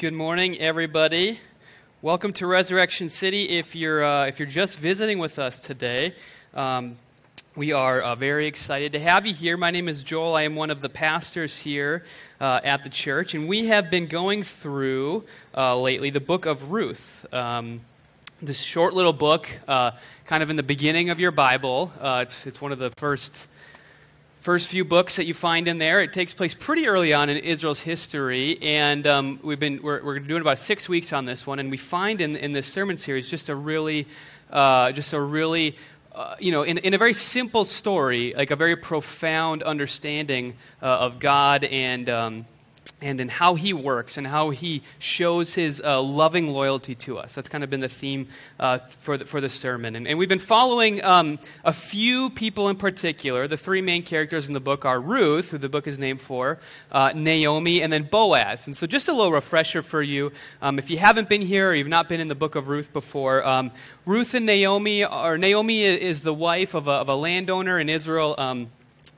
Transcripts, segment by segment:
Good morning, everybody. Welcome to Resurrection City. If you're, uh, if you're just visiting with us today, um, we are uh, very excited to have you here. My name is Joel. I am one of the pastors here uh, at the church, and we have been going through uh, lately the book of Ruth. Um, this short little book, uh, kind of in the beginning of your Bible. Uh, it's, it's one of the first first few books that you find in there. It takes place pretty early on in Israel's history, and um, we've been we're, we're, doing about six weeks on this one, and we find in, in this sermon series just a really uh, just a really uh, you know, in, in a very simple story, like a very profound understanding uh, of God and um, and in how he works and how he shows his uh, loving loyalty to us. That's kind of been the theme uh, for, the, for the sermon. And, and we've been following um, a few people in particular. The three main characters in the book are Ruth, who the book is named for, uh, Naomi, and then Boaz. And so, just a little refresher for you um, if you haven't been here or you've not been in the book of Ruth before, um, Ruth and Naomi, or Naomi is the wife of a, of a landowner in Israel. Um,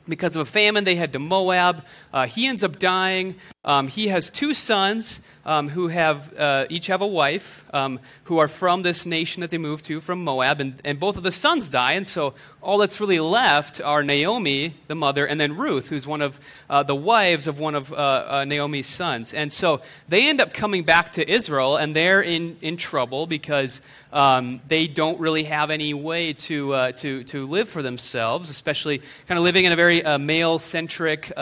because of a famine, they head to Moab. Uh, he ends up dying. Um, he has two sons um, who have uh, each have a wife um, who are from this nation that they moved to from Moab, and, and both of the sons die, and so all that's really left are Naomi, the mother, and then Ruth, who's one of uh, the wives of one of uh, uh, Naomi's sons. And so they end up coming back to Israel, and they're in, in trouble because um, they don't really have any way to, uh, to, to live for themselves, especially kind of living in a very uh, male centric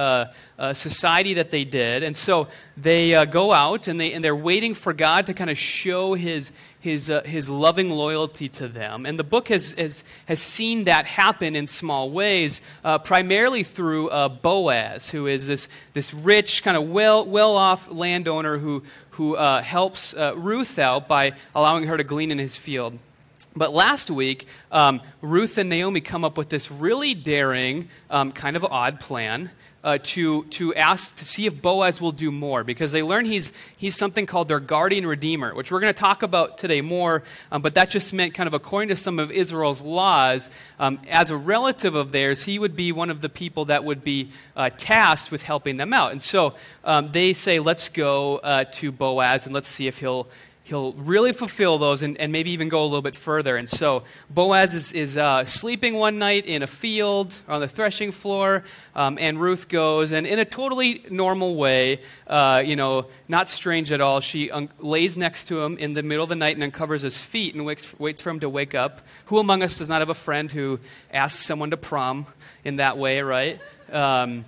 uh, society that they did. And so they uh, go out and, they, and they're waiting for God to kind of show his, his, uh, his loving loyalty to them. And the book has, has, has seen that happen in small ways, uh, primarily through uh, Boaz, who is this, this rich, kind of well, well off landowner who, who uh, helps Ruth out by allowing her to glean in his field. But last week, um, Ruth and Naomi come up with this really daring, um, kind of odd plan uh, to, to ask to see if Boaz will do more because they learn he's, he's something called their guardian redeemer, which we're going to talk about today more. Um, but that just meant, kind of according to some of Israel's laws, um, as a relative of theirs, he would be one of the people that would be uh, tasked with helping them out. And so um, they say, let's go uh, to Boaz and let's see if he'll he'll really fulfill those and, and, maybe even go a little bit further. And so Boaz is, is uh, sleeping one night in a field on the threshing floor, um, and Ruth goes, and in a totally normal way, uh, you know, not strange at all, she un- lays next to him in the middle of the night and uncovers his feet and waits, waits for him to wake up. Who among us does not have a friend who asks someone to prom in that way, right? Um,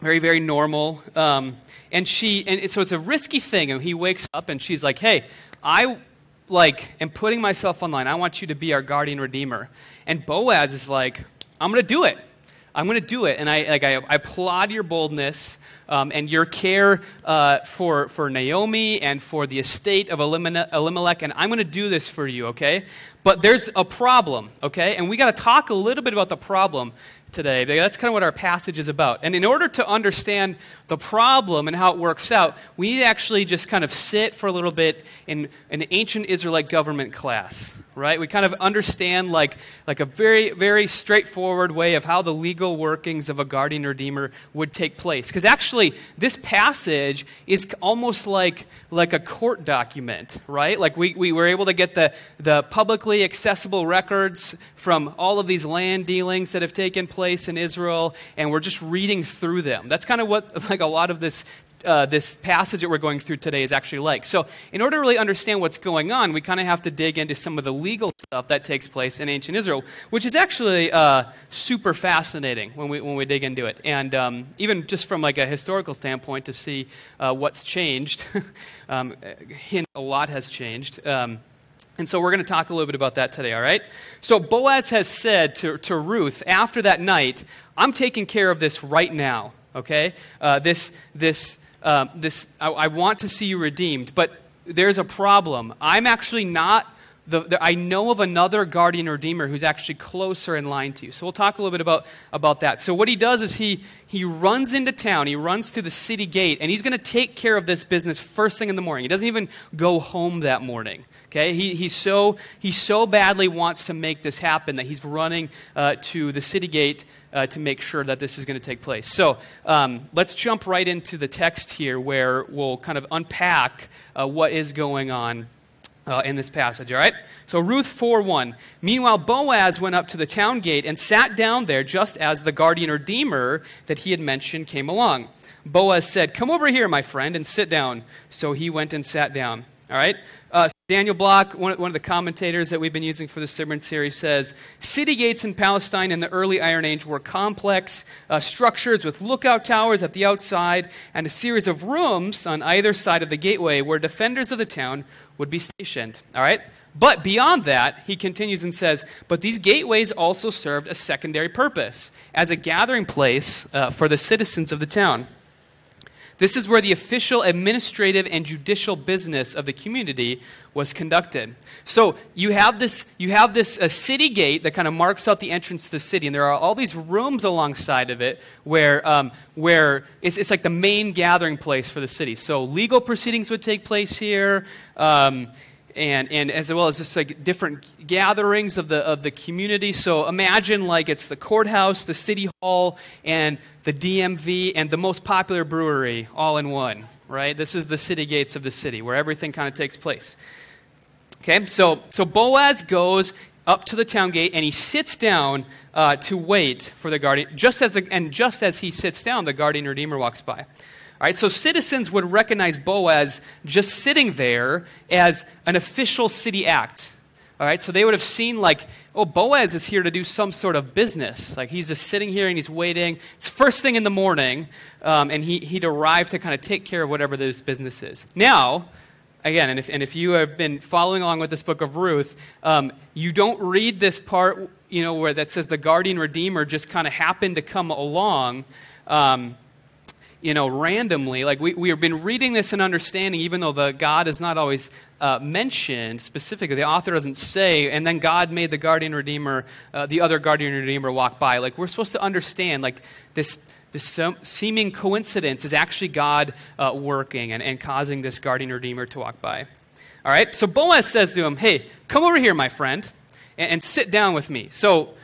very, very normal. Um, and she, and so it's a risky thing. And he wakes up and she's like, hey, I like am putting myself online. I want you to be our guardian redeemer. And Boaz is like, I'm going to do it. I'm going to do it. And I, like, I, I applaud your boldness um, and your care uh, for, for Naomi and for the estate of Elimelech. And I'm going to do this for you, okay? But there's a problem, okay? And we got to talk a little bit about the problem today. That's kind of what our passage is about. And in order to understand the problem and how it works out, we need to actually just kind of sit for a little bit in an ancient Israelite government class, right? We kind of understand like, like a very, very straightforward way of how the legal workings of a guardian redeemer would take place. Because actually, this passage is almost like, like a court document, right? Like we, we were able to get the, the publicly accessible records from all of these land dealings that have taken place in Israel, and we're just reading through them. That's kind of what like a lot of this uh, this passage that we're going through today is actually like. So, in order to really understand what's going on, we kind of have to dig into some of the legal stuff that takes place in ancient Israel, which is actually uh, super fascinating when we, when we dig into it. And um, even just from like a historical standpoint, to see uh, what's changed, um, hint a lot has changed. Um, and so we're going to talk a little bit about that today, all right? So Boaz has said to, to Ruth after that night, I'm taking care of this right now, okay? Uh, this, this, um, this, I, I want to see you redeemed, but there's a problem. I'm actually not the, the, I know of another guardian redeemer who's actually closer in line to you. So we'll talk a little bit about, about that. So what he does is he, he runs into town, he runs to the city gate, and he's going to take care of this business first thing in the morning. He doesn't even go home that morning. Okay, he, he, so, he so badly wants to make this happen that he's running uh, to the city gate uh, to make sure that this is going to take place. So um, let's jump right into the text here where we'll kind of unpack uh, what is going on uh, in this passage, all right? So Ruth 4 1. Meanwhile, Boaz went up to the town gate and sat down there just as the guardian redeemer that he had mentioned came along. Boaz said, Come over here, my friend, and sit down. So he went and sat down. All right? Uh, Daniel Block, one, one of the commentators that we've been using for the sermon series, says City gates in Palestine in the early Iron Age were complex uh, structures with lookout towers at the outside and a series of rooms on either side of the gateway where defenders of the town would be stationed. All right? But beyond that, he continues and says, but these gateways also served a secondary purpose as a gathering place uh, for the citizens of the town. This is where the official administrative and judicial business of the community was conducted. So you have this, you have this a city gate that kind of marks out the entrance to the city, and there are all these rooms alongside of it where, um, where it's, it's like the main gathering place for the city. So legal proceedings would take place here. Um, and, and as well as just like different gatherings of the, of the community. So imagine like it's the courthouse, the city hall, and the DMV, and the most popular brewery all in one, right? This is the city gates of the city where everything kind of takes place. Okay, so, so Boaz goes up to the town gate and he sits down uh, to wait for the guardian. Just as and just as he sits down, the guardian redeemer walks by. All right, so citizens would recognize Boaz just sitting there as an official city act. All right, so they would have seen, like, oh, Boaz is here to do some sort of business. Like, he's just sitting here and he's waiting. It's first thing in the morning, um, and he, he'd arrive to kind of take care of whatever this business is. Now, again, and if, and if you have been following along with this book of Ruth, um, you don't read this part, you know, where that says the guardian redeemer just kind of happened to come along. Um, you know, randomly. Like we, we have been reading this and understanding, even though the God is not always uh, mentioned specifically. The author doesn't say, and then God made the guardian redeemer, uh, the other guardian redeemer walk by. Like we're supposed to understand, like this, this seeming coincidence is actually God uh, working and, and causing this guardian redeemer to walk by. All right, so Boaz says to him, Hey, come over here, my friend, and, and sit down with me. So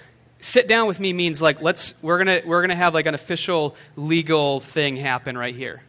sit down with me means like let's we're gonna we're gonna have like an official legal thing happen right here.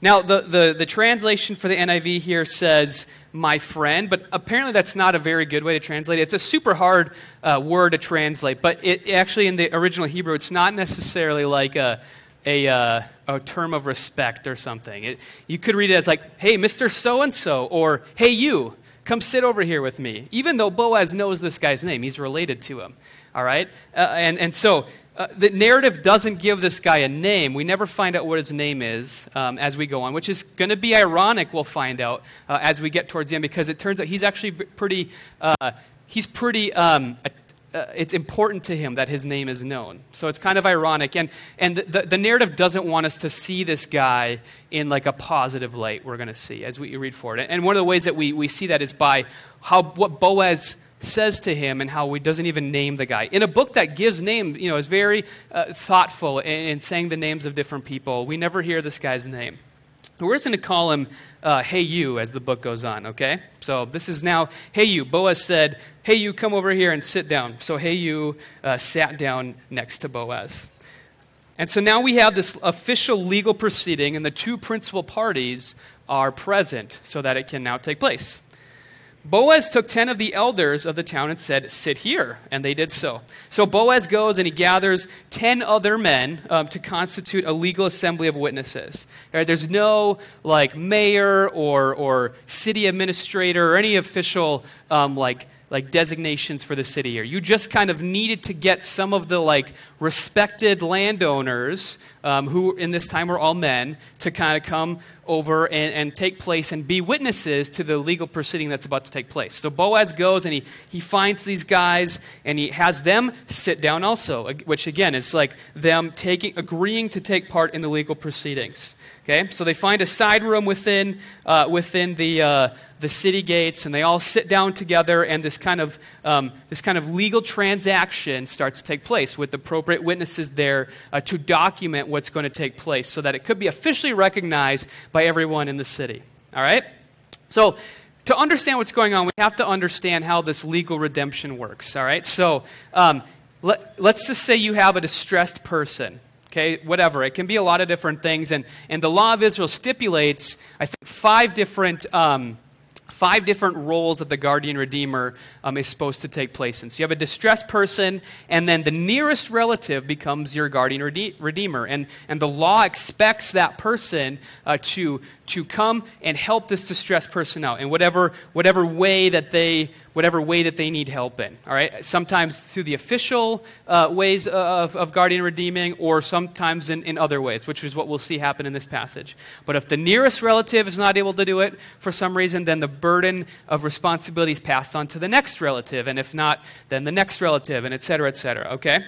Now the, the, the translation for the niv here says my friend but apparently that's not a very good way to translate it. It's a super hard uh, word to translate but it actually in the original hebrew it's not necessarily like a a, uh, a term of respect or something. It, you could read it as like hey mr so and so or hey you come sit over here with me even though boaz knows this guy's name. He's related to him all right? Uh, and, and so uh, the narrative doesn't give this guy a name. We never find out what his name is um, as we go on, which is going to be ironic, we'll find out uh, as we get towards the end, because it turns out he's actually pretty, uh, he's pretty, um, uh, it's important to him that his name is known. So it's kind of ironic. And, and the, the narrative doesn't want us to see this guy in like a positive light, we're going to see as we read forward. And one of the ways that we, we see that is by how, what Boaz says to him and how he doesn't even name the guy. In a book that gives names, you know, is very uh, thoughtful in, in, saying the names of different people, we never hear this guy's name. We're just going to call him uh, Hey You as the book goes on, okay? So this is now Hey You. Boaz said, Hey You, come over here and sit down. So Hey You uh, sat down next to Boaz. And so now we have this official legal proceeding, and the two principal parties are present so that it can now take place. Boaz took 10 of the elders of the town and said, Sit here. And they did so. So Boaz goes and he gathers 10 other men um, to constitute a legal assembly of witnesses. There's no like mayor or, or city administrator or any official um, like like designations for the city here. You just kind of needed to get some of the like respected landowners, um, who in this time were all men, to kind of come over and, and take place and be witnesses to the legal proceeding that's about to take place. So Boaz goes and he, he finds these guys and he has them sit down also, which again is like them taking agreeing to take part in the legal proceedings. Okay, so they find a side room within, uh, within the, uh, the city gates, and they all sit down together, and this kind, of, um, this kind of legal transaction starts to take place with appropriate witnesses there uh, to document what's going to take place so that it could be officially recognized by everyone in the city. All right? So, to understand what's going on, we have to understand how this legal redemption works. All right? So, um, let, let's just say you have a distressed person okay whatever it can be a lot of different things and, and the law of israel stipulates i think five different um, five different roles that the guardian redeemer um, is supposed to take place in. So you have a distressed person and then the nearest relative becomes your guardian rede- redeemer. And, and the law expects that person uh, to to come and help this distressed person out in whatever, whatever way that they whatever way that they need help in all right? Sometimes through the official uh, ways of, of guardian redeeming or sometimes in, in other ways which is what we'll see happen in this passage. But if the nearest relative is not able to do it for some reason then the burden of responsibility is passed on to the next relative and if not then the next relative and et cetera et cetera okay?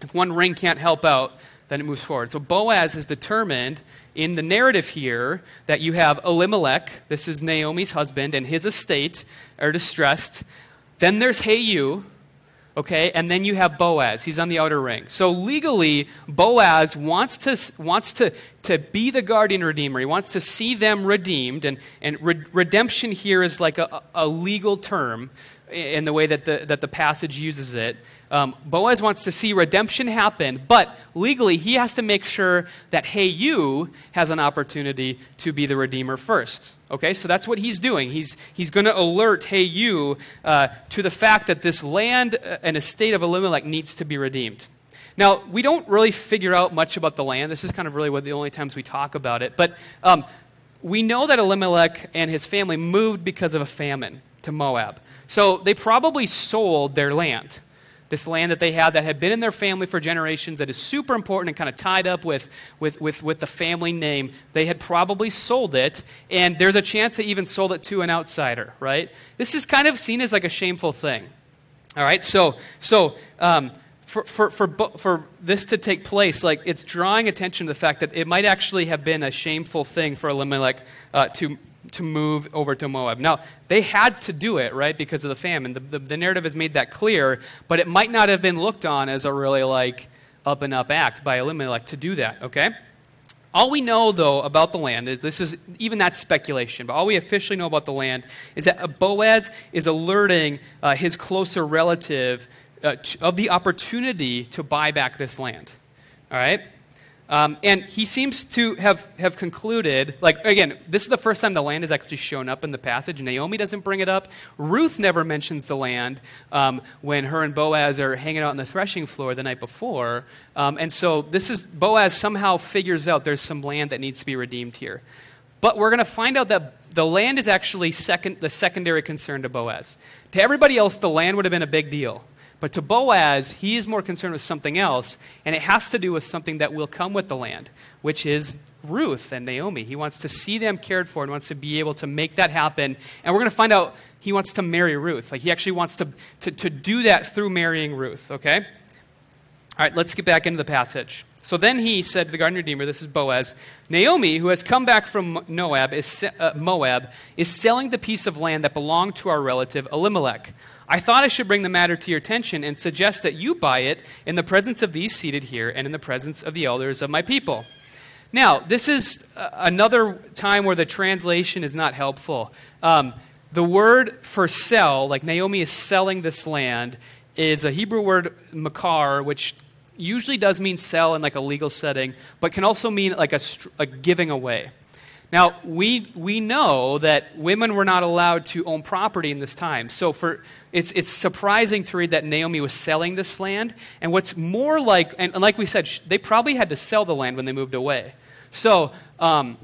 If one ring can't help out then it moves forward so boaz is determined in the narrative here that you have Elimelech, this is Naomi's husband, and his estate are distressed. Then there's Hey You, okay, and then you have Boaz. He's on the outer ring. So legally, Boaz wants to, wants to, to be the guardian redeemer. He wants to see them redeemed, and, and re- redemption here is like a, a legal term in the way that the, that the passage uses it. Um, Boaz wants to see redemption happen, but legally he has to make sure that Hey You has an opportunity to be the redeemer first. Okay, so that's what he's doing. He's, he's going to alert Hey You uh, to the fact that this land uh, and estate of Elimelech needs to be redeemed. Now, we don't really figure out much about the land. This is kind of really one of the only times we talk about it. But um, we know that Elimelech and his family moved because of a famine to Moab. So they probably sold their land this land that they had that had been in their family for generations that is super important and kind of tied up with, with, with, with the family name. They had probably sold it, and there's a chance they even sold it to an outsider, right? This is kind of seen as like a shameful thing. All right, so, so um, for, for, for, for this to take place, like it's drawing attention to the fact that it might actually have been a shameful thing for Elimelech uh, to, to move over to Moab. Now, they had to do it, right, because of the famine. The, the, the, narrative has made that clear, but it might not have been looked on as a really, like, up and up act by Elimelech to do that, okay? All we know, though, about the land is this is even that speculation, but all we officially know about the land is that Boaz is alerting uh, his closer relative uh, of the opportunity to buy back this land. All right? Um, and he seems to have, have concluded, like, again, this is the first time the land has actually shown up in the passage. Naomi doesn't bring it up. Ruth never mentions the land um, when her and Boaz are hanging out on the threshing floor the night before. Um, and so this is, Boaz somehow figures out there's some land that needs to be redeemed here. But we're going to find out that the land is actually second, the secondary concern to Boaz. To everybody else, the land would have been a big deal. But to Boaz, he is more concerned with something else, and it has to do with something that will come with the land, which is Ruth and Naomi. He wants to see them cared for and wants to be able to make that happen. And we're going to find out he wants to marry Ruth. Like he actually wants to, to, to do that through marrying Ruth, okay? All right, let's get back into the passage. So then he said to the guardian redeemer, this is Boaz, Naomi, who has come back from Moab, is, uh, Moab, is selling the piece of land that belonged to our relative Elimelech. I thought I should bring the matter to your attention and suggest that you buy it in the presence of these seated here and in the presence of the elders of my people. Now, this is uh, another time where the translation is not helpful. Um, the word for sell, like Naomi is selling this land, is a Hebrew word makar, which usually does mean sell in like a legal setting, but can also mean like a, a giving away. Now, we, we know that women were not allowed to own property in this time. So for, it's, it's surprising to read that Naomi was selling this land. And what's more like, and like we said, they probably had to sell the land when they moved away. So um,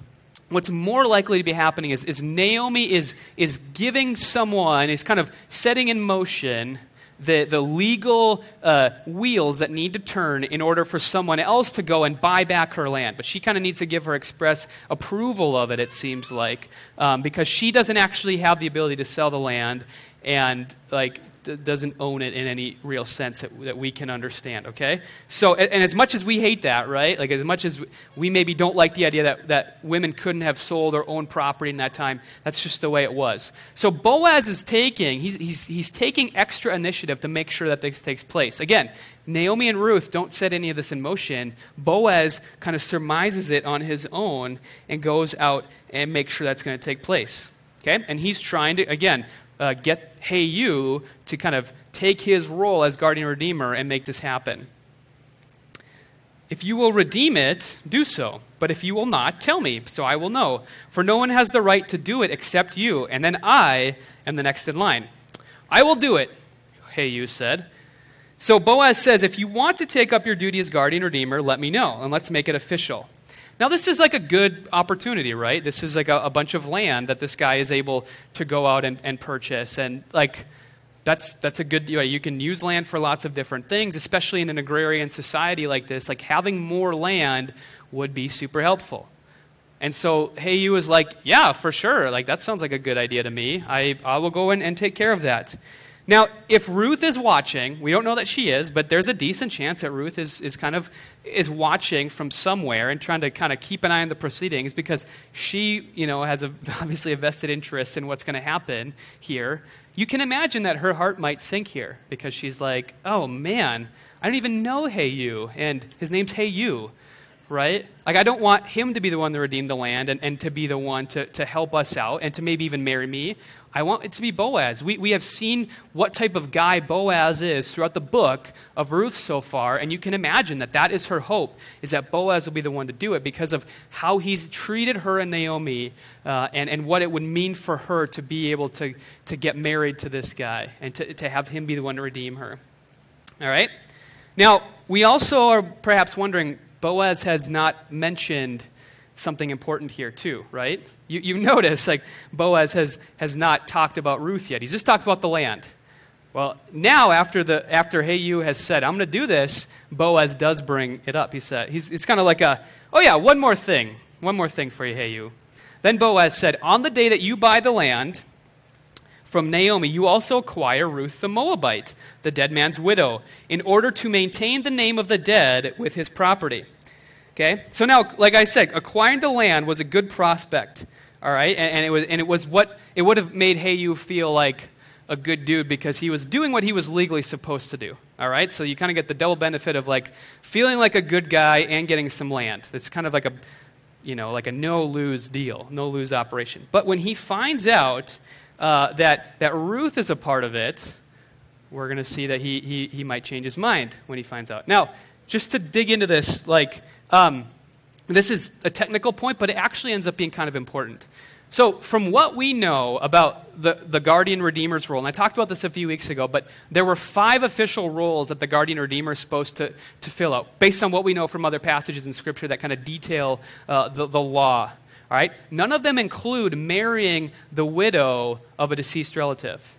what's more likely to be happening is, is Naomi is, is giving someone, is kind of setting in motion the, the legal uh, wheels that need to turn in order for someone else to go and buy back her land. But she kind of needs to give her express approval of it, it seems like, um, because she doesn't actually have the ability to sell the land and, like, doesn't own it in any real sense that, that we can understand, okay? So, and, and, as much as we hate that, right? Like, as much as we maybe don't like the idea that, that women couldn't have sold or owned property in that time, that's just the way it was. So, Boaz is taking, he's, he's, he's taking extra initiative to make sure that this takes place. Again, Naomi and Ruth don't set any of this in motion. Boaz kind of surmises it on his own and goes out and makes sure that's going to take place. Okay? And he's trying to, again, uh, get Hey You to kind of take his role as guardian redeemer and make this happen. If you will redeem it, do so. But if you will not, tell me, so I will know. For no one has the right to do it except you, and then I am the next in line. I will do it, Hey You said. So Boaz says, If you want to take up your duty as guardian redeemer, let me know, and let's make it official. Now, this is like a good opportunity, right? This is like a, a bunch of land that this guy is able to go out and, and purchase. And, like, that's, that's a good, you, know, you can use land for lots of different things, especially in an agrarian society like this. Like, having more land would be super helpful. And so, Hey You is like, yeah, for sure. Like, that sounds like a good idea to me. I, I will go in and take care of that. Now, if Ruth is watching, we don't know that she is, but there's a decent chance that Ruth is, is kind of is watching from somewhere and trying to kind of keep an eye on the proceedings because she, you know, has a, obviously a vested interest in what's going to happen here. You can imagine that her heart might sink here because she's like, oh man, I don't even know Hey You, and his name's Hey You right? Like, I don't want him to be the one to redeem the land and, and to be the one to, to help us out and to maybe even marry me. I want it to be Boaz. We, we have seen what type of guy Boaz is throughout the book of Ruth so far, and you can imagine that that is her hope, is that Boaz will be the one to do it because of how he's treated her and Naomi uh, and, and what it would mean for her to be able to, to get married to this guy and to, to have him be the one to redeem her. All right? Now, we also are perhaps wondering Boaz has not mentioned something important here, too, right? You, you notice, like, Boaz has, has not talked about Ruth yet. He's just talked about the land. Well, now after, the, after Hey You has said, I'm going to do this, Boaz does bring it up. He said, he's, it's kind of like a, oh yeah, one more thing. One more thing for you, Hey You. Then Boaz said, On the day that you buy the land, from Naomi, you also acquire Ruth the Moabite, the dead man's widow, in order to maintain the name of the dead with his property. Okay? So now, like I said, acquiring the land was a good prospect. All right? And, and it, was, and it was what it would have made Hey You feel like a good dude because he was doing what he was legally supposed to do. All right? So you kind of get the double benefit of like feeling like a good guy and getting some land. It's kind of like a you know, like a no lose deal, no lose operation. But when he finds out uh, that, that Ruth is a part of it, we're going to see that he, he, he might change his mind when he finds out. Now, just to dig into this, like, um, this is a technical point, but it actually ends up being kind of important. So, from what we know about the, the guardian redeemer's role, and I talked about this a few weeks ago, but there were five official roles that the guardian redeemer is supposed to, to fill out, based on what we know from other passages in Scripture that kind of detail uh, the, the law. All right? None of them include marrying the widow of a deceased relative.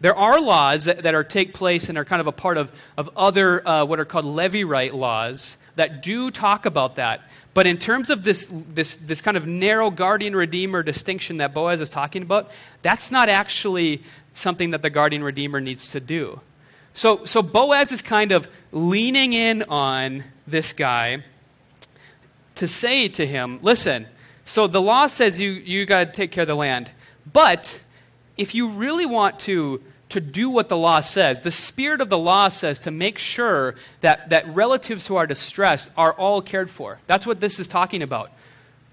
There are laws that, that are take place and are kind of a part of, of other uh, what are called levirate laws that do talk about that. But in terms of this, this, this kind of narrow guardian redeemer distinction that Boaz is talking about, that's not actually something that the guardian redeemer needs to do. So, so Boaz is kind of leaning in on this guy to say to him, listen, so the law says you, you got to take care of the land, but if you really want to to do what the law says. The spirit of the law says to make sure that, that relatives who are distressed are all cared for. That's what this is talking about.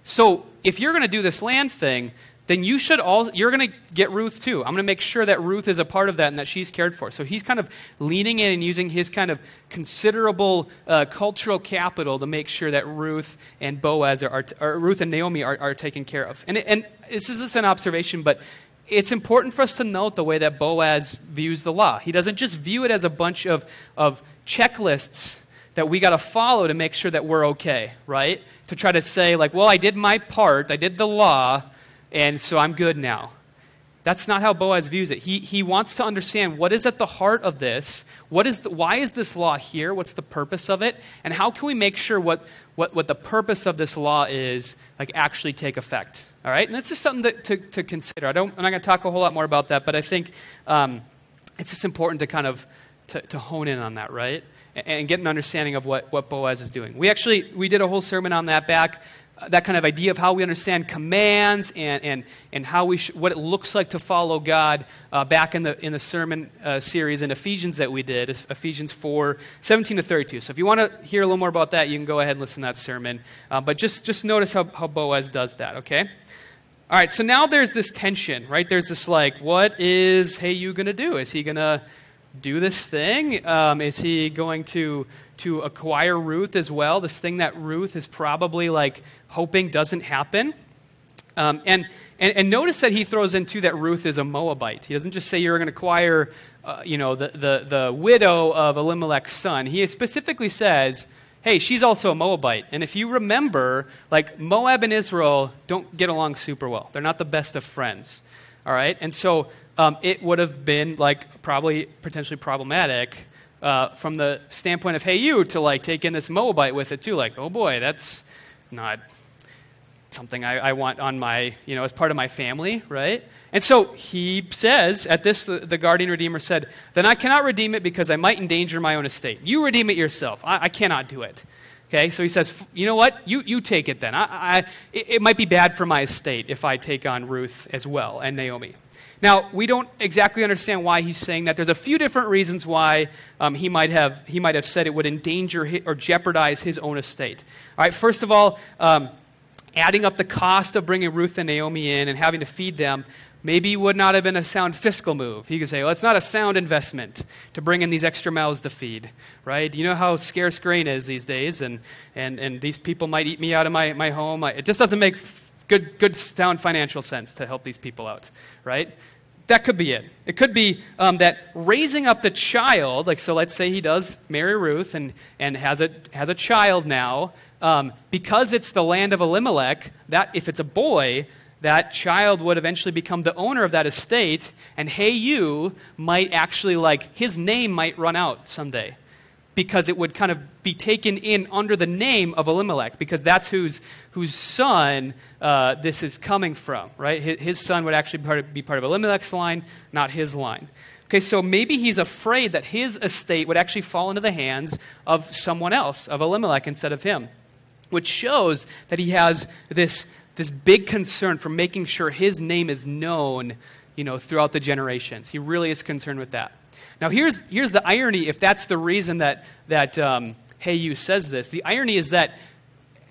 So if you're going to do this land thing, then you should all you're going to get Ruth too. I'm going to make sure that Ruth is a part of that and that she's cared for. So he's kind of leaning in and using his kind of considerable uh, cultural capital to make sure that Ruth and Boaz are, are Ruth and Naomi are, are taken care of. And, and this is just an observation, but it's important for us to note the way that Boaz views the law. He doesn't just view it as a bunch of, of checklists that we got to follow to make sure that we're okay, right? To try to say, like, well, I did my part, I did the law, and so I'm good now. That's not how Boaz views it. He, he wants to understand what is at the heart of this. What is the, why is this law here? What's the purpose of it? And how can we make sure what, what, what the purpose of this law is, like, actually take effect? All right? And that's just something that, to, to consider. I don't, I'm not going to talk a whole lot more about that, but I think um, it's just important to kind of to, to hone in on that, right? And, and get an understanding of what, what Boaz is doing. We actually we did a whole sermon on that back that kind of idea of how we understand commands and, and, and how we sh- what it looks like to follow God uh, back in the, in the sermon uh, series in Ephesians that we did, Ephesians 4 17 to 32. So if you want to hear a little more about that, you can go ahead and listen to that sermon. Uh, but just, just notice how, how Boaz does that, okay? All right, so now there's this tension, right? There's this like, what is Hey you going to do? Is he going to do this thing? Um, is he going to to acquire Ruth as well? This thing that Ruth is probably like hoping doesn't happen. Um, and, and, and, notice that he throws in too that Ruth is a Moabite. He doesn't just say you're going to acquire, uh, you know, the, the, the widow of Elimelech's son. He specifically says, hey, she's also a Moabite. And if you remember, like Moab and Israel don't get along super well. They're not the best of friends. All right? And so um, it would have been like probably potentially problematic uh, from the standpoint of, hey, you, to like take in this Moabite with it too. Like, oh boy, that's not something I, I, want on my, you know, as part of my family, right? And so he says, at this, the, the, guardian redeemer said, Then I cannot redeem it because I might endanger my own estate. You redeem it yourself. I, I cannot do it. Okay, so he says, You know what? You, you take it then. I, I, it, it might be bad for my estate if I take on Ruth as well and Naomi. Now, we don't exactly understand why he's saying that. There's a few different reasons why um, he, might have, he might have said it would endanger or jeopardize his own estate. All right, first of all, um, adding up the cost of bringing Ruth and Naomi in and having to feed them maybe would not have been a sound fiscal move. He could say, well, it's not a sound investment to bring in these extra mouths to feed, right? You know how scarce grain is these days, and, and, and these people might eat me out of my, my home. It just doesn't make good, good sound financial sense to help these people out, right? That could be it. It could be um, that raising up the child, like, so let's say he does marry Ruth and, and has, a, has a child now, um, because it's the land of Elimelech, that if it's a boy, that child would eventually become the owner of that estate, and hey, you might actually, like, his name might run out someday because it would kind of be taken in under the name of Elimelech, because that's whose, whose son uh, this is coming from, right? His, his son would actually be part, of, be part of Elimelech's line, not his line. Okay, so maybe he's afraid that his estate would actually fall into the hands of someone else, of Elimelech, instead of him, which shows that he has this, this big concern for making sure his name is known you know, throughout the generations. He really is concerned with that. Now, here's, here's the irony if that's the reason that, that um, You says this. The irony is that,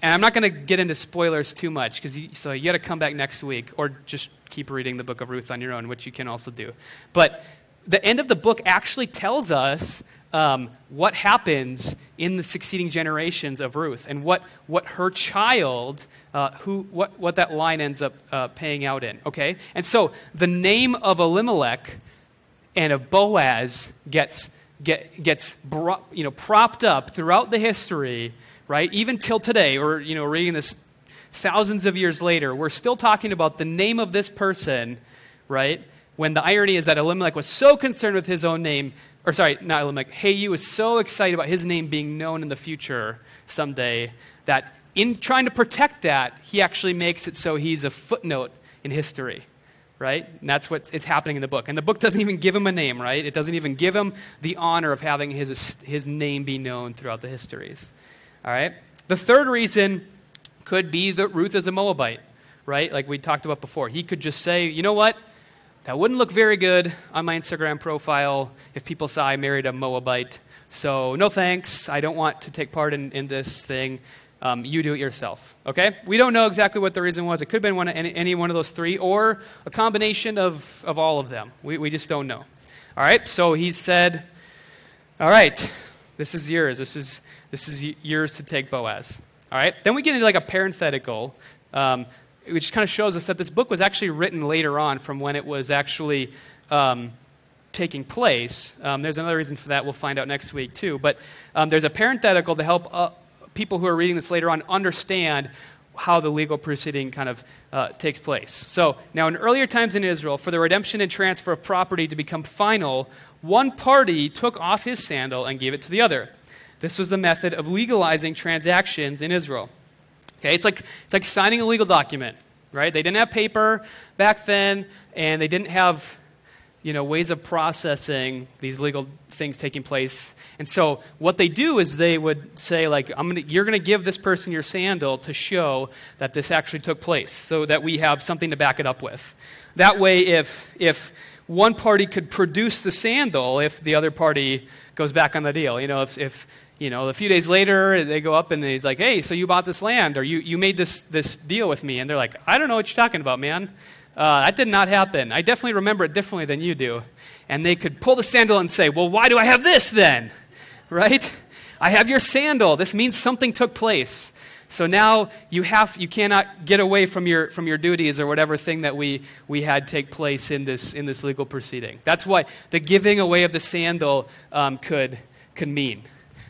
and I'm not going to get into spoilers too much, because so you got to come back next week, or just keep reading the book of Ruth on your own, which you can also do. But the end of the book actually tells us um, what happens in the succeeding generations of Ruth and what, what her child, uh, who, what, what that line ends up uh, paying out in. Okay? And so the name of Elimelech and of Boaz gets, get, gets bro, you know, propped up throughout the history, right? Even till today, or you know, reading this thousands of years later, we're still talking about the name of this person, right? When the irony is that Elimelech was so concerned with his own name, or sorry, not Elimelech, Hey You was so excited about his name being known in the future someday that in trying to protect that, he actually makes it so he's a footnote in history right? And that's what is happening in the book. And the book doesn't even give him a name, right? It doesn't even give him the honor of having his, his name be known throughout the histories. All right? The third reason could be that Ruth is a Moabite, right? Like we talked about before. He could just say, you know what? That wouldn't look very good on my Instagram profile if people saw I married a Moabite. So, no thanks. I don't want to take part in, in this thing. Um, you do it yourself. Okay? We don't know exactly what the reason was. It could have been one, any, any, one of those three or a combination of, of all of them. We, we just don't know. All right? So he said, All right, this is yours. This is, this is yours to take Boaz. All right? Then we get into like a parenthetical, um, which kind of shows us that this book was actually written later on from when it was actually. Um, taking place. Um, there's another reason for that we'll find out next week, too. But um, there's a parenthetical to help uh, people who are reading this later on understand how the legal proceeding kind of uh, takes place. So, now in earlier times in Israel, for the redemption and transfer of property to become final, one party took off his sandal and gave it to the other. This was the method of legalizing transactions in Israel. Okay, it's like, it's like signing a legal document, right? They didn't have paper back then, and they didn't have you know, ways of processing these legal things taking place. And so what they do is they would say, like, I'm gonna, you're going to give this person your sandal to show that this actually took place so that we have something to back it up with. That way, if, if one party could produce the sandal, if the other party goes back on the deal, you know, if, if you know, a few days later, they go up and he's like, hey, so you bought this land or you, you made this, this deal with me. And they're like, I don't know what you're talking about, man. Uh, that did not happen. I definitely remember it differently than you do. And they could pull the sandal and say, Well, why do I have this then? Right? I have your sandal. This means something took place. So now you, have, you cannot get away from your, from your duties or whatever thing that we, we had take place in this, in this legal proceeding. That's what the giving away of the sandal um, could, could mean.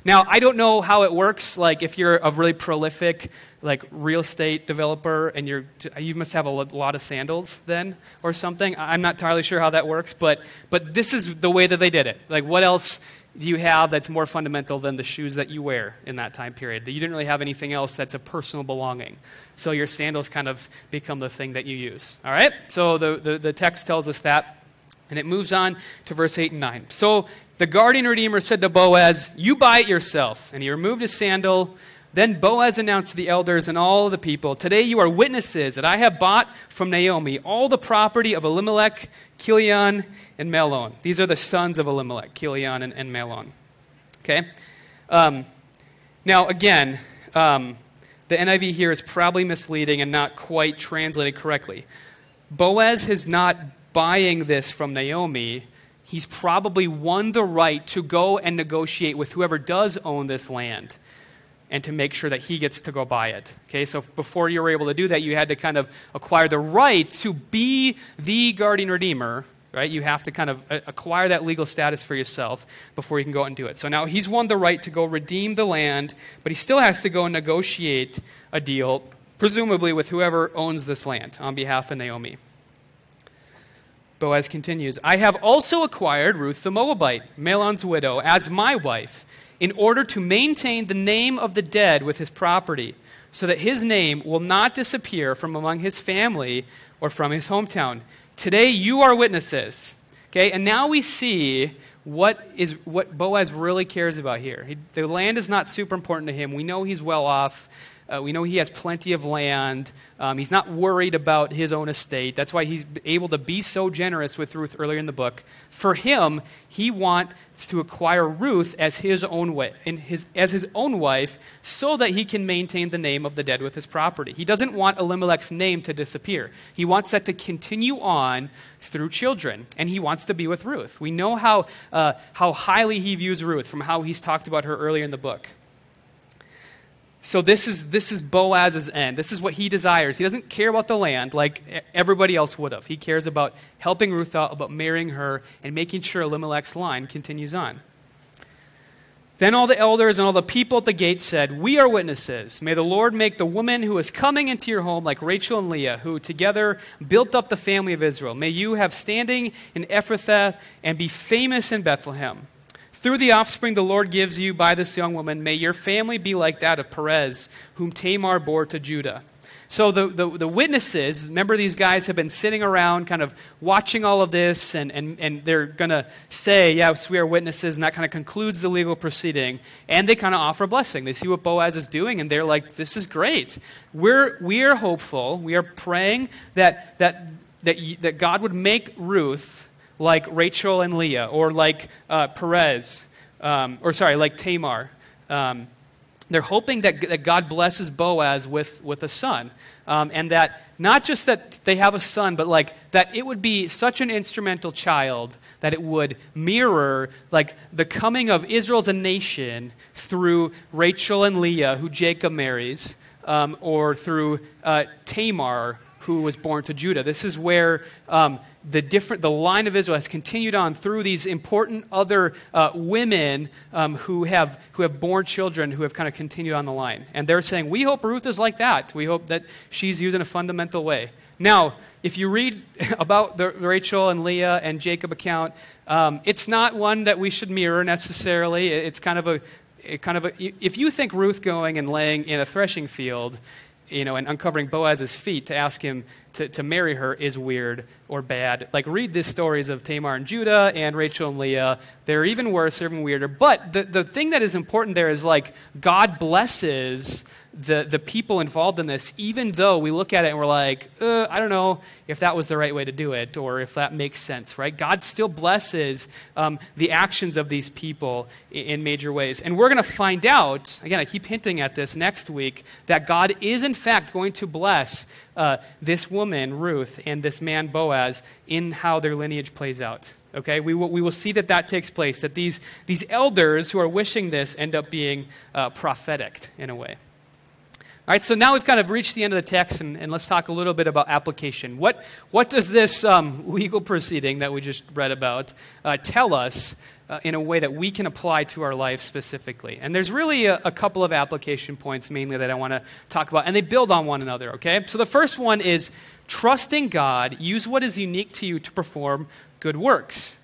Now, I don't know how it works. Like, if you're a really prolific, like, real estate developer and you're, you must have a lot of sandals then or something. I'm not entirely sure how that works, but, but this is the way that they did it. Like, what else do you have that's more fundamental than the shoes that you wear in that time period? that You didn't really have anything else that's a personal belonging. So your sandals kind of become the thing that you use. All right? So the, the, the text tells us that. And it moves on to verse 8 and 9. So the guardian redeemer said to Boaz, You buy it yourself. And he removed his sandal. Then Boaz announced to the elders and all the people, Today you are witnesses that I have bought from Naomi all the property of Elimelech, Kilion, and Mahlon. These are the sons of Elimelech, Kilion and, and Mahlon. Okay? Um, now, again, um, the NIV here is probably misleading and not quite translated correctly. Boaz is not buying this from Naomi he's probably won the right to go and negotiate with whoever does own this land and to make sure that he gets to go buy it. Okay, so before you were able to do that, you had to kind of acquire the right to be the guardian redeemer, right? You have to kind of uh, acquire that legal status for yourself before you can go out and do it. So now he's won the right to go redeem the land, but he still has to go and negotiate a deal, presumably with whoever owns this land on behalf of Naomi. Boaz continues, I have also acquired Ruth the Moabite, Mahlon's widow, as my wife, in order to maintain the name of the dead with his property, so that his name will not disappear from among his family or from his hometown. Today you are witnesses. Okay, and now we see what is what Boaz really cares about here. He, the land is not super important to him. We know he's well off. Uh, we know he has plenty of land. Um, he's not worried about his own estate. That's why he's able to be so generous with Ruth earlier in the book. For him, he wants to acquire Ruth as his own way, his, as his own wife, so that he can maintain the name of the dead with his property. He doesn't want Elimelech's name to disappear. He wants that to continue on through children, and he wants to be with Ruth. We know how, uh, how highly he views Ruth from how he's talked about her earlier in the book. So this is, this is Boaz's end. This is what he desires. He doesn't care about the land like everybody else would have. He cares about helping Ruth out, about marrying her, and making sure Elimelech's line continues on. Then all the elders and all the people at the gate said, We are witnesses. May the Lord make the woman who is coming into your home like Rachel and Leah, who together built up the family of Israel. May you have standing in Ephrathah and be famous in Bethlehem. Through the offspring the Lord gives you by this young woman, may your family be like that of Perez, whom Tamar bore to Judah. So the, the, the, witnesses, remember these guys have been sitting around kind of watching all of this, and, and, and they're going to say, yes, we are witnesses, and that kind of concludes the legal proceeding. And they kind of offer a blessing. They see what Boaz is doing, and they're like, this is great. We're, we are hopeful, we are praying that, that, that, that God would make Ruth like Rachel and Leah, or like uh, Perez, um, or sorry, like Tamar. Um, they're hoping that, that God blesses Boaz with, with a son. Um, and that not just that they have a son, but like that it would be such an instrumental child that it would mirror like the coming of Israel as a nation through Rachel and Leah, who Jacob marries, um, or through uh, Tamar, who was born to Judah. This is where um, the different the line of Israel has continued on through these important other uh, women um, who have who have borne children who have kind of continued on the line, and they're saying we hope Ruth is like that. We hope that she's used in a fundamental way. Now, if you read about the Rachel and Leah and Jacob account, um, it's not one that we should mirror necessarily. It's kind of a kind of a, if you think Ruth going and laying in a threshing field you know, and uncovering Boaz's feet to ask him to, to marry her is weird or bad. Like, read the stories of Tamar and Judah and Rachel and Leah. They're even worse, they're even weirder. But the, the thing that is important there is like, God blesses the, the people involved in this, even though we look at it and we're like, uh, I don't know if that was the right way to do it or if that makes sense, right? God still blesses um, the actions of these people in, in major ways. And we're going to find out, again, I keep hinting at this next week, that God is in fact going to bless uh, this woman, Ruth, and this man, Boaz, in how their lineage plays out. Okay, we will, we will see that that takes place, that these, these elders who are wishing this end up being uh, prophetic in a way. All right, so now we've kind of reached the end of the text, and, and let's talk a little bit about application. What, what does this um, legal proceeding that we just read about uh, tell us uh, in a way that we can apply to our life specifically? And there's really a, a couple of application points mainly that I want to talk about, and they build on one another, okay? So the first one is trusting God, use what is unique to you to perform good works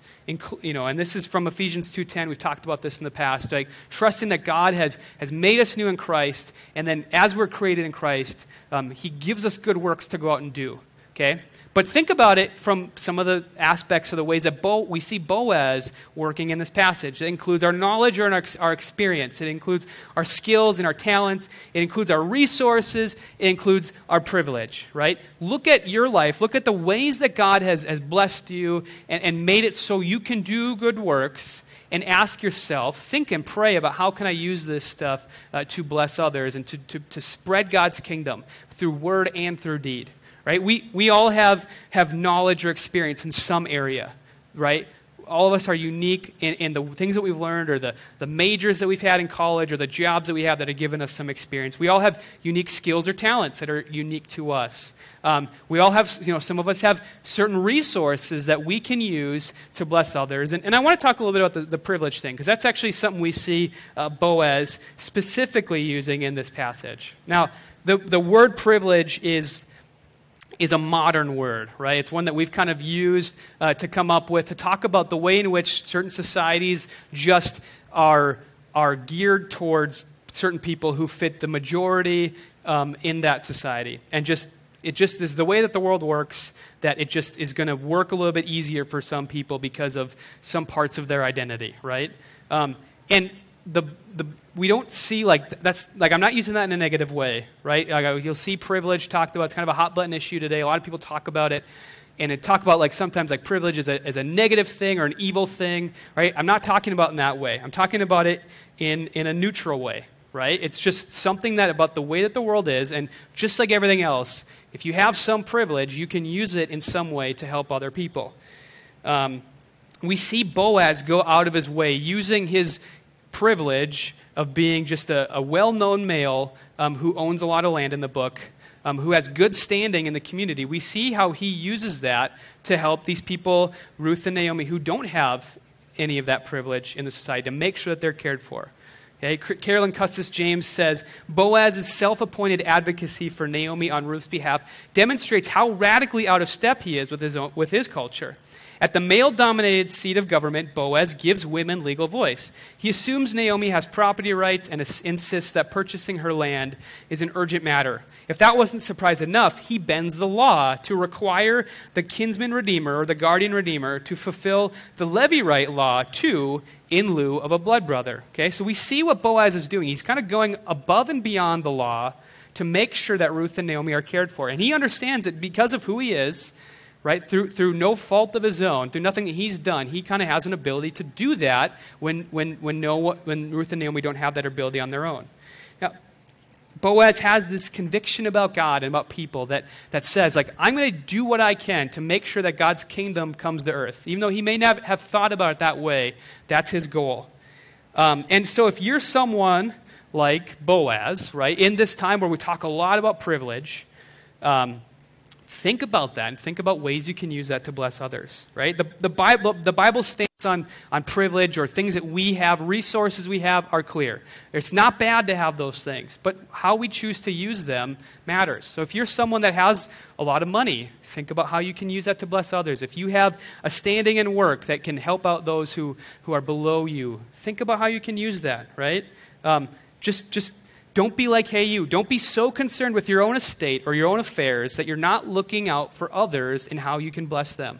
you know, and this is from Ephesians 2.10. We've talked about this in the past. Like trusting that God has, has made us new in Christ, and then as we're created in Christ, um, he gives us good works to go out and do. Okay? But think about it from some of the aspects of the ways that Bo, we see Boaz working in this passage. It includes our knowledge or our, our experience, it includes our skills and our talents, it includes our resources, it includes our privilege, right? Look at your life, look at the ways that God has, has blessed you and, and made it so you can do good works and ask yourself, think and pray about how can I use this stuff uh, to bless others and to, to, to spread God's kingdom through word and through deed right? We, we all have, have knowledge or experience in some area, right? All of us are unique in, in, the things that we've learned or the, the majors that we've had in college or the jobs that we have that have given us some experience. We all have unique skills or talents that are unique to us. Um, we all have, you know, some of us have certain resources that we can use to bless others. And, and I want to talk a little bit about the, the privilege thing, because that's actually something we see uh, Boaz specifically using in this passage. Now, the, the word privilege is is a modern word, right? It's one that we've kind of used uh, to come up with to talk about the way in which certain societies just are, are geared towards certain people who fit the majority um, in that society. And just it just is the way that the world works that it just is going to work a little bit easier for some people because of some parts of their identity, right? Um, and the, the, we don't see like that's like i'm not using that in a negative way right? Like, you'll see privilege talked about. It's kind of a hot button issue today. A lot of people talk about it. And it talk about like sometimes like privilege is a, as a negative thing or an evil thing right? I'm not talking about in that way. I'm talking about it in, in a neutral way right? It's just something that about the way that the world is. And just like everything else if you have some privilege you can use it in some way to help other people. Um, we see boaz go out of his way using his privilege of being just a, a well known male um, who owns a lot of land in the book, um, who has good standing in the community. We see how he uses that to help these people, Ruth and Naomi, who don't have any of that privilege in the society, to make sure that they're cared for. Okay? Carolyn Custis James says Boaz's self appointed advocacy for Naomi on Ruth's behalf demonstrates how radically out of step he is with his, own, with his culture. At the male dominated seat of government, Boaz gives women legal voice. He assumes Naomi has property rights and insists that purchasing her land is an urgent matter. If that wasn't surprise enough, he bends the law to require the kinsman redeemer or the guardian redeemer to fulfill the Levirate right law too in lieu of a blood brother. Okay, so we see what Boaz is doing. He's kind of going above and beyond the law to make sure that Ruth and Naomi are cared for. And he understands that because of who he is, right? Through, through no fault of his own, through nothing that he's done, he kind of has an ability to do that when, when, when, Noah, when Ruth and Naomi don't have that ability on their own. Now, Boaz has this conviction about God and about people that, that says, like, I'm going to do what I can to make sure that God's kingdom comes to earth. Even though he may not have thought about it that way, that's his goal. Um, and so if you're someone like Boaz, right, in this time where we talk a lot about privilege, um, think about that and think about ways you can use that to bless others, right? The, the, Bible, the Bible stance on, on privilege or things that we have, resources we have, are clear. It's not bad to have those things, but how we choose to use them matters. So if you're someone that has a lot of money, think about how you can use that to bless others. If you have a standing in work that can help out those who, who are below you, think about how you can use that, right? Um, just, just Don't be like Hey You. Don't be so concerned with your own estate or your own affairs that you're not looking out for others and how you can bless them.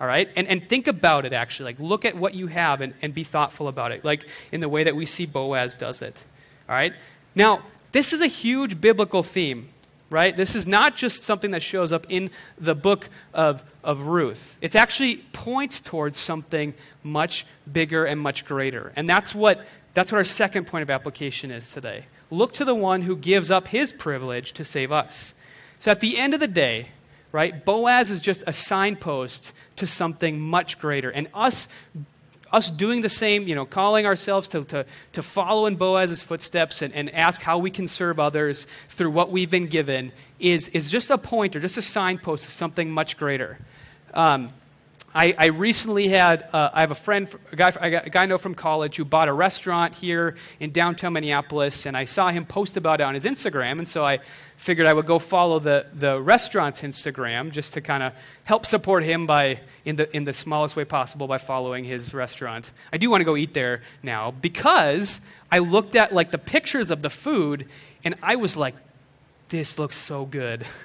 All right? And, and think about it, actually. Like, look at what you have and, and be thoughtful about it, like in the way that we see Boaz does it. All right? Now, this is a huge biblical theme, right? This is not just something that shows up in the book of, of Ruth. It actually points towards something much bigger and much greater. And that's what, that's what our second point of application is today. Look to the one who gives up his privilege to save us. So at the end of the day, right, Boaz is just a signpost to something much greater. And us us doing the same, you know, calling ourselves to, to, to follow in Boaz's footsteps and, and ask how we can serve others through what we've been given is, is just a pointer, just a signpost to something much greater. Um, I, I, recently had, uh, I have a friend, a guy, a guy I know from college who bought a restaurant here in downtown Minneapolis, and I saw him post about it on his Instagram, and so I figured I would go follow the, the restaurant's Instagram just to kind of help support him by, in the, in the smallest way possible by following his restaurant. I do want to go eat there now because I looked at like the pictures of the food, and I was like, this looks so good.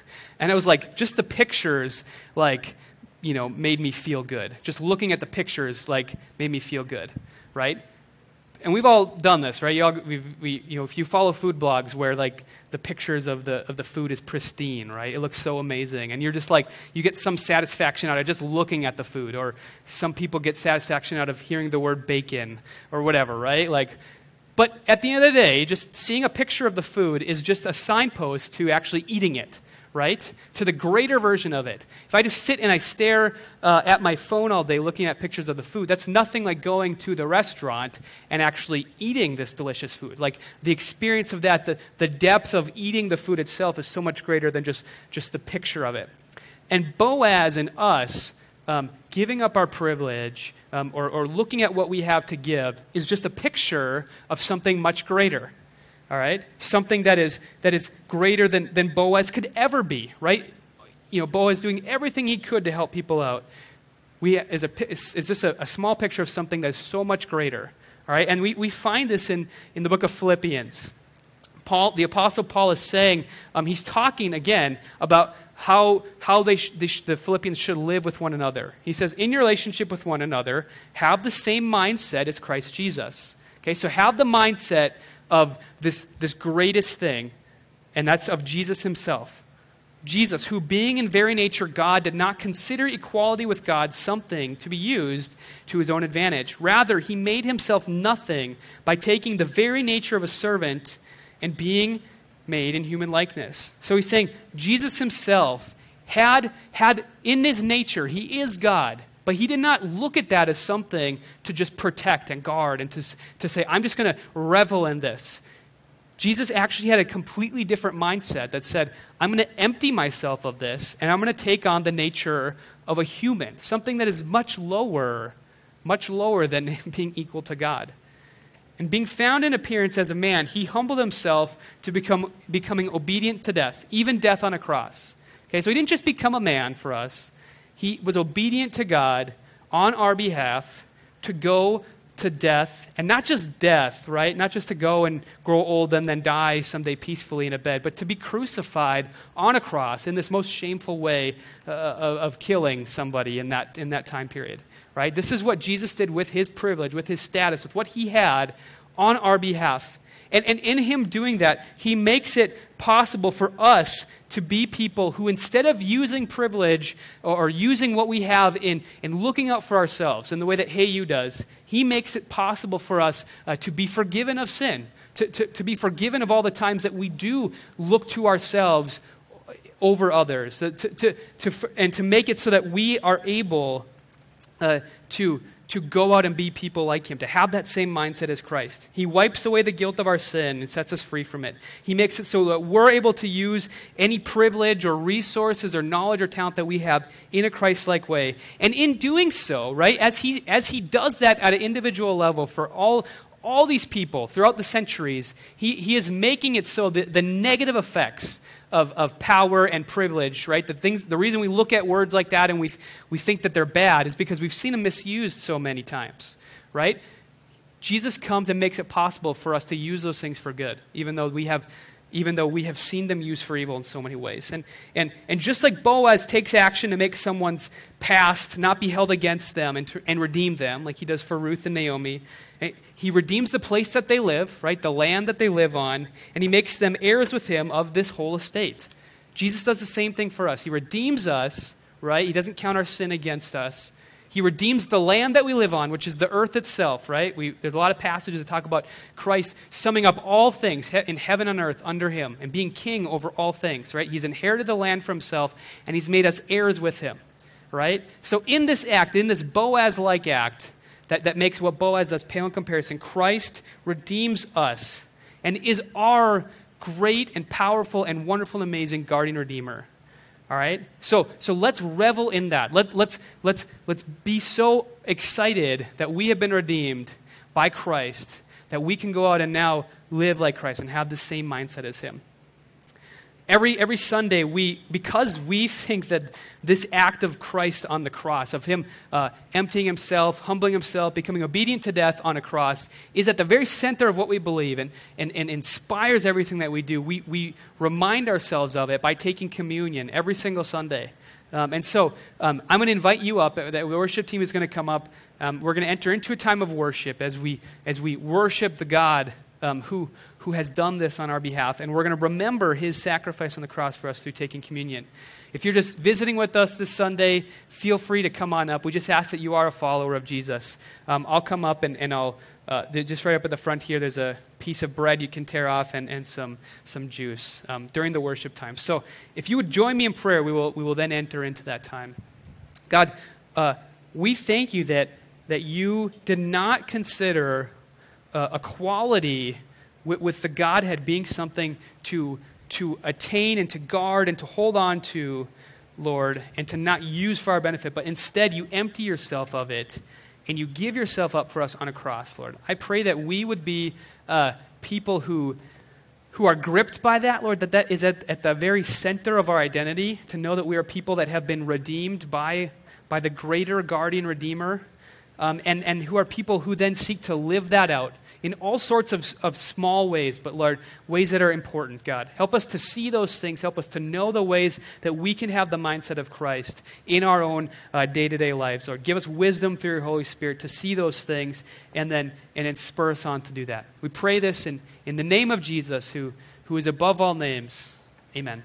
And I was like, just the pictures, like, you know, made me feel good. Just looking at the pictures, like, made me feel good, right? And we've all done this, right? You, all, we, you know, if you follow food blogs where, like, the pictures of the, of the food is pristine, right? It looks so amazing. And you're just like, you get some satisfaction out of just looking at the food. Or some people get satisfaction out of hearing the word bacon or whatever, right? Like, but at the end of the day, just seeing a picture of the food is just a signpost to actually eating it right? To the greater version of it. If I just sit and I stare uh, at my phone all day looking at pictures of the food, that's nothing like going to the restaurant and actually eating this delicious food. Like the experience of that, the, the depth of eating the food itself is so much greater than just, just the picture of it. And Boaz and us, um, giving up our privilege um, or, or looking at what we have to give is just a picture of something much greater all right? Something that is, that is greater than, than Boaz could ever be, right? You know, Boaz doing everything he could to help people out. We, is, a, is just a, a small picture of something that is so much greater, all right? And we, we find this in, in the book of Philippians. Paul, the Apostle Paul is saying, um, he's talking again about how, how they sh- they sh- the Philippians should live with one another. He says, in your relationship with one another, have the same mindset as Christ Jesus. Okay, so have the mindset of this, this greatest thing, and that's of Jesus himself. Jesus, who being in very nature God, did not consider equality with God something to be used to his own advantage. Rather, he made himself nothing by taking the very nature of a servant and being made in human likeness. So he's saying Jesus himself had, had in his nature, he is God, but he did not look at that as something to just protect and guard and to, to say, I'm just going to revel in this. Jesus actually had a completely different mindset that said, I'm going to empty myself of this and I'm going to take on the nature of a human, something that is much lower, much lower than being equal to God. And being found in appearance as a man, he humbled himself to become becoming obedient to death, even death on a cross. Okay, so he didn't just become a man for us, he was obedient to God on our behalf to go to death, and not just death, right? Not just to go and grow old and then die someday peacefully in a bed, but to be crucified on a cross in this most shameful way uh, of, of killing somebody in that, in that time period, right? This is what Jesus did with his privilege, with his status, with what he had on our behalf. And, and in him doing that, he makes it possible for us to be people who, instead of using privilege or, or, using what we have in, in looking out for ourselves in the way that Hey You does, he makes it possible for us uh, to be forgiven of sin, to, to, to be forgiven of all the times that we do look to ourselves over others, to, to, to, and to make it so that we are able uh, to to go out and be people like him, to have that same mindset as Christ. He wipes away the guilt of our sin and sets us free from it. He makes it so that we're able to use any privilege or resources or knowledge or talent that we have in a Christ like way. And in doing so, right, as he, as he does that at an individual level for all, all these people throughout the centuries, he, he is making it so that the negative effects of, of power and privilege, right? The, things, the reason we look at words like that and we, we think that they're bad is because we've seen them misused so many times, right? Jesus comes and makes it possible for us to use those things for good, even though we have even though we have seen them used for evil in so many ways. And, and, and just like Boaz takes action to make someone's past not be held against them and, to, and redeem them, like he does for Ruth and Naomi, he redeems the place that they live, right, the land that they live on, and he makes them heirs with him of this whole estate. Jesus does the same thing for us. He redeems us, right? He doesn't count our sin against us. He redeems the land that we live on, which is the earth itself, right? We, there's a lot of passages that talk about Christ summing up all things in heaven and earth under him and being king over all things, right? He's inherited the land for himself and he's made us heirs with him, right? So, in this act, in this Boaz like act that, that makes what Boaz does pale in comparison, Christ redeems us and is our great and powerful and wonderful and amazing guardian redeemer. All right? So, so let's revel in that. Let, let's, let's, let's be so excited that we have been redeemed by Christ that we can go out and now live like Christ and have the same mindset as Him. Every, every Sunday, we, because we think that this act of Christ on the cross, of Him uh, emptying Himself, humbling Himself, becoming obedient to death on a cross, is at the very center of what we believe and, and, and inspires everything that we do, we, we remind ourselves of it by taking communion every single Sunday. Um, and so um, I'm going to invite you up. The worship team is going to come up. Um, we're going to enter into a time of worship as we, as we worship the God um, who, who has done this on our behalf. And we're going to remember his sacrifice on the cross for us through taking communion. If you're just visiting with us this Sunday, feel free to come on up. We just ask that you are a follower of Jesus. Um, I'll come up and, and I'll, uh, just right up at the front here, there's a piece of bread you can tear off and, and some, some juice um, during the worship time. So if you would join me in prayer, we will, we will then enter into that time. God, uh, we thank you that, that you did not consider uh, equality with, with, the Godhead being something to, to attain and to guard and to hold on to, Lord, and to not use for our benefit, but instead you empty yourself of it and you give yourself up for us on a cross, Lord. I pray that we would be uh, people who, who are gripped by that, Lord, that that is at, at the very center of our identity, to know that we are people that have been redeemed by, by the greater guardian redeemer um, and, and who are people who then seek to live that out in all sorts of, of small ways, but Lord, ways that are important, God. Help us to see those things. Help us to know the ways that we can have the mindset of Christ in our own day to day lives. Lord, give us wisdom through your Holy Spirit to see those things and then, and then spur us on to do that. We pray this in, in the name of Jesus, who, who is above all names. Amen.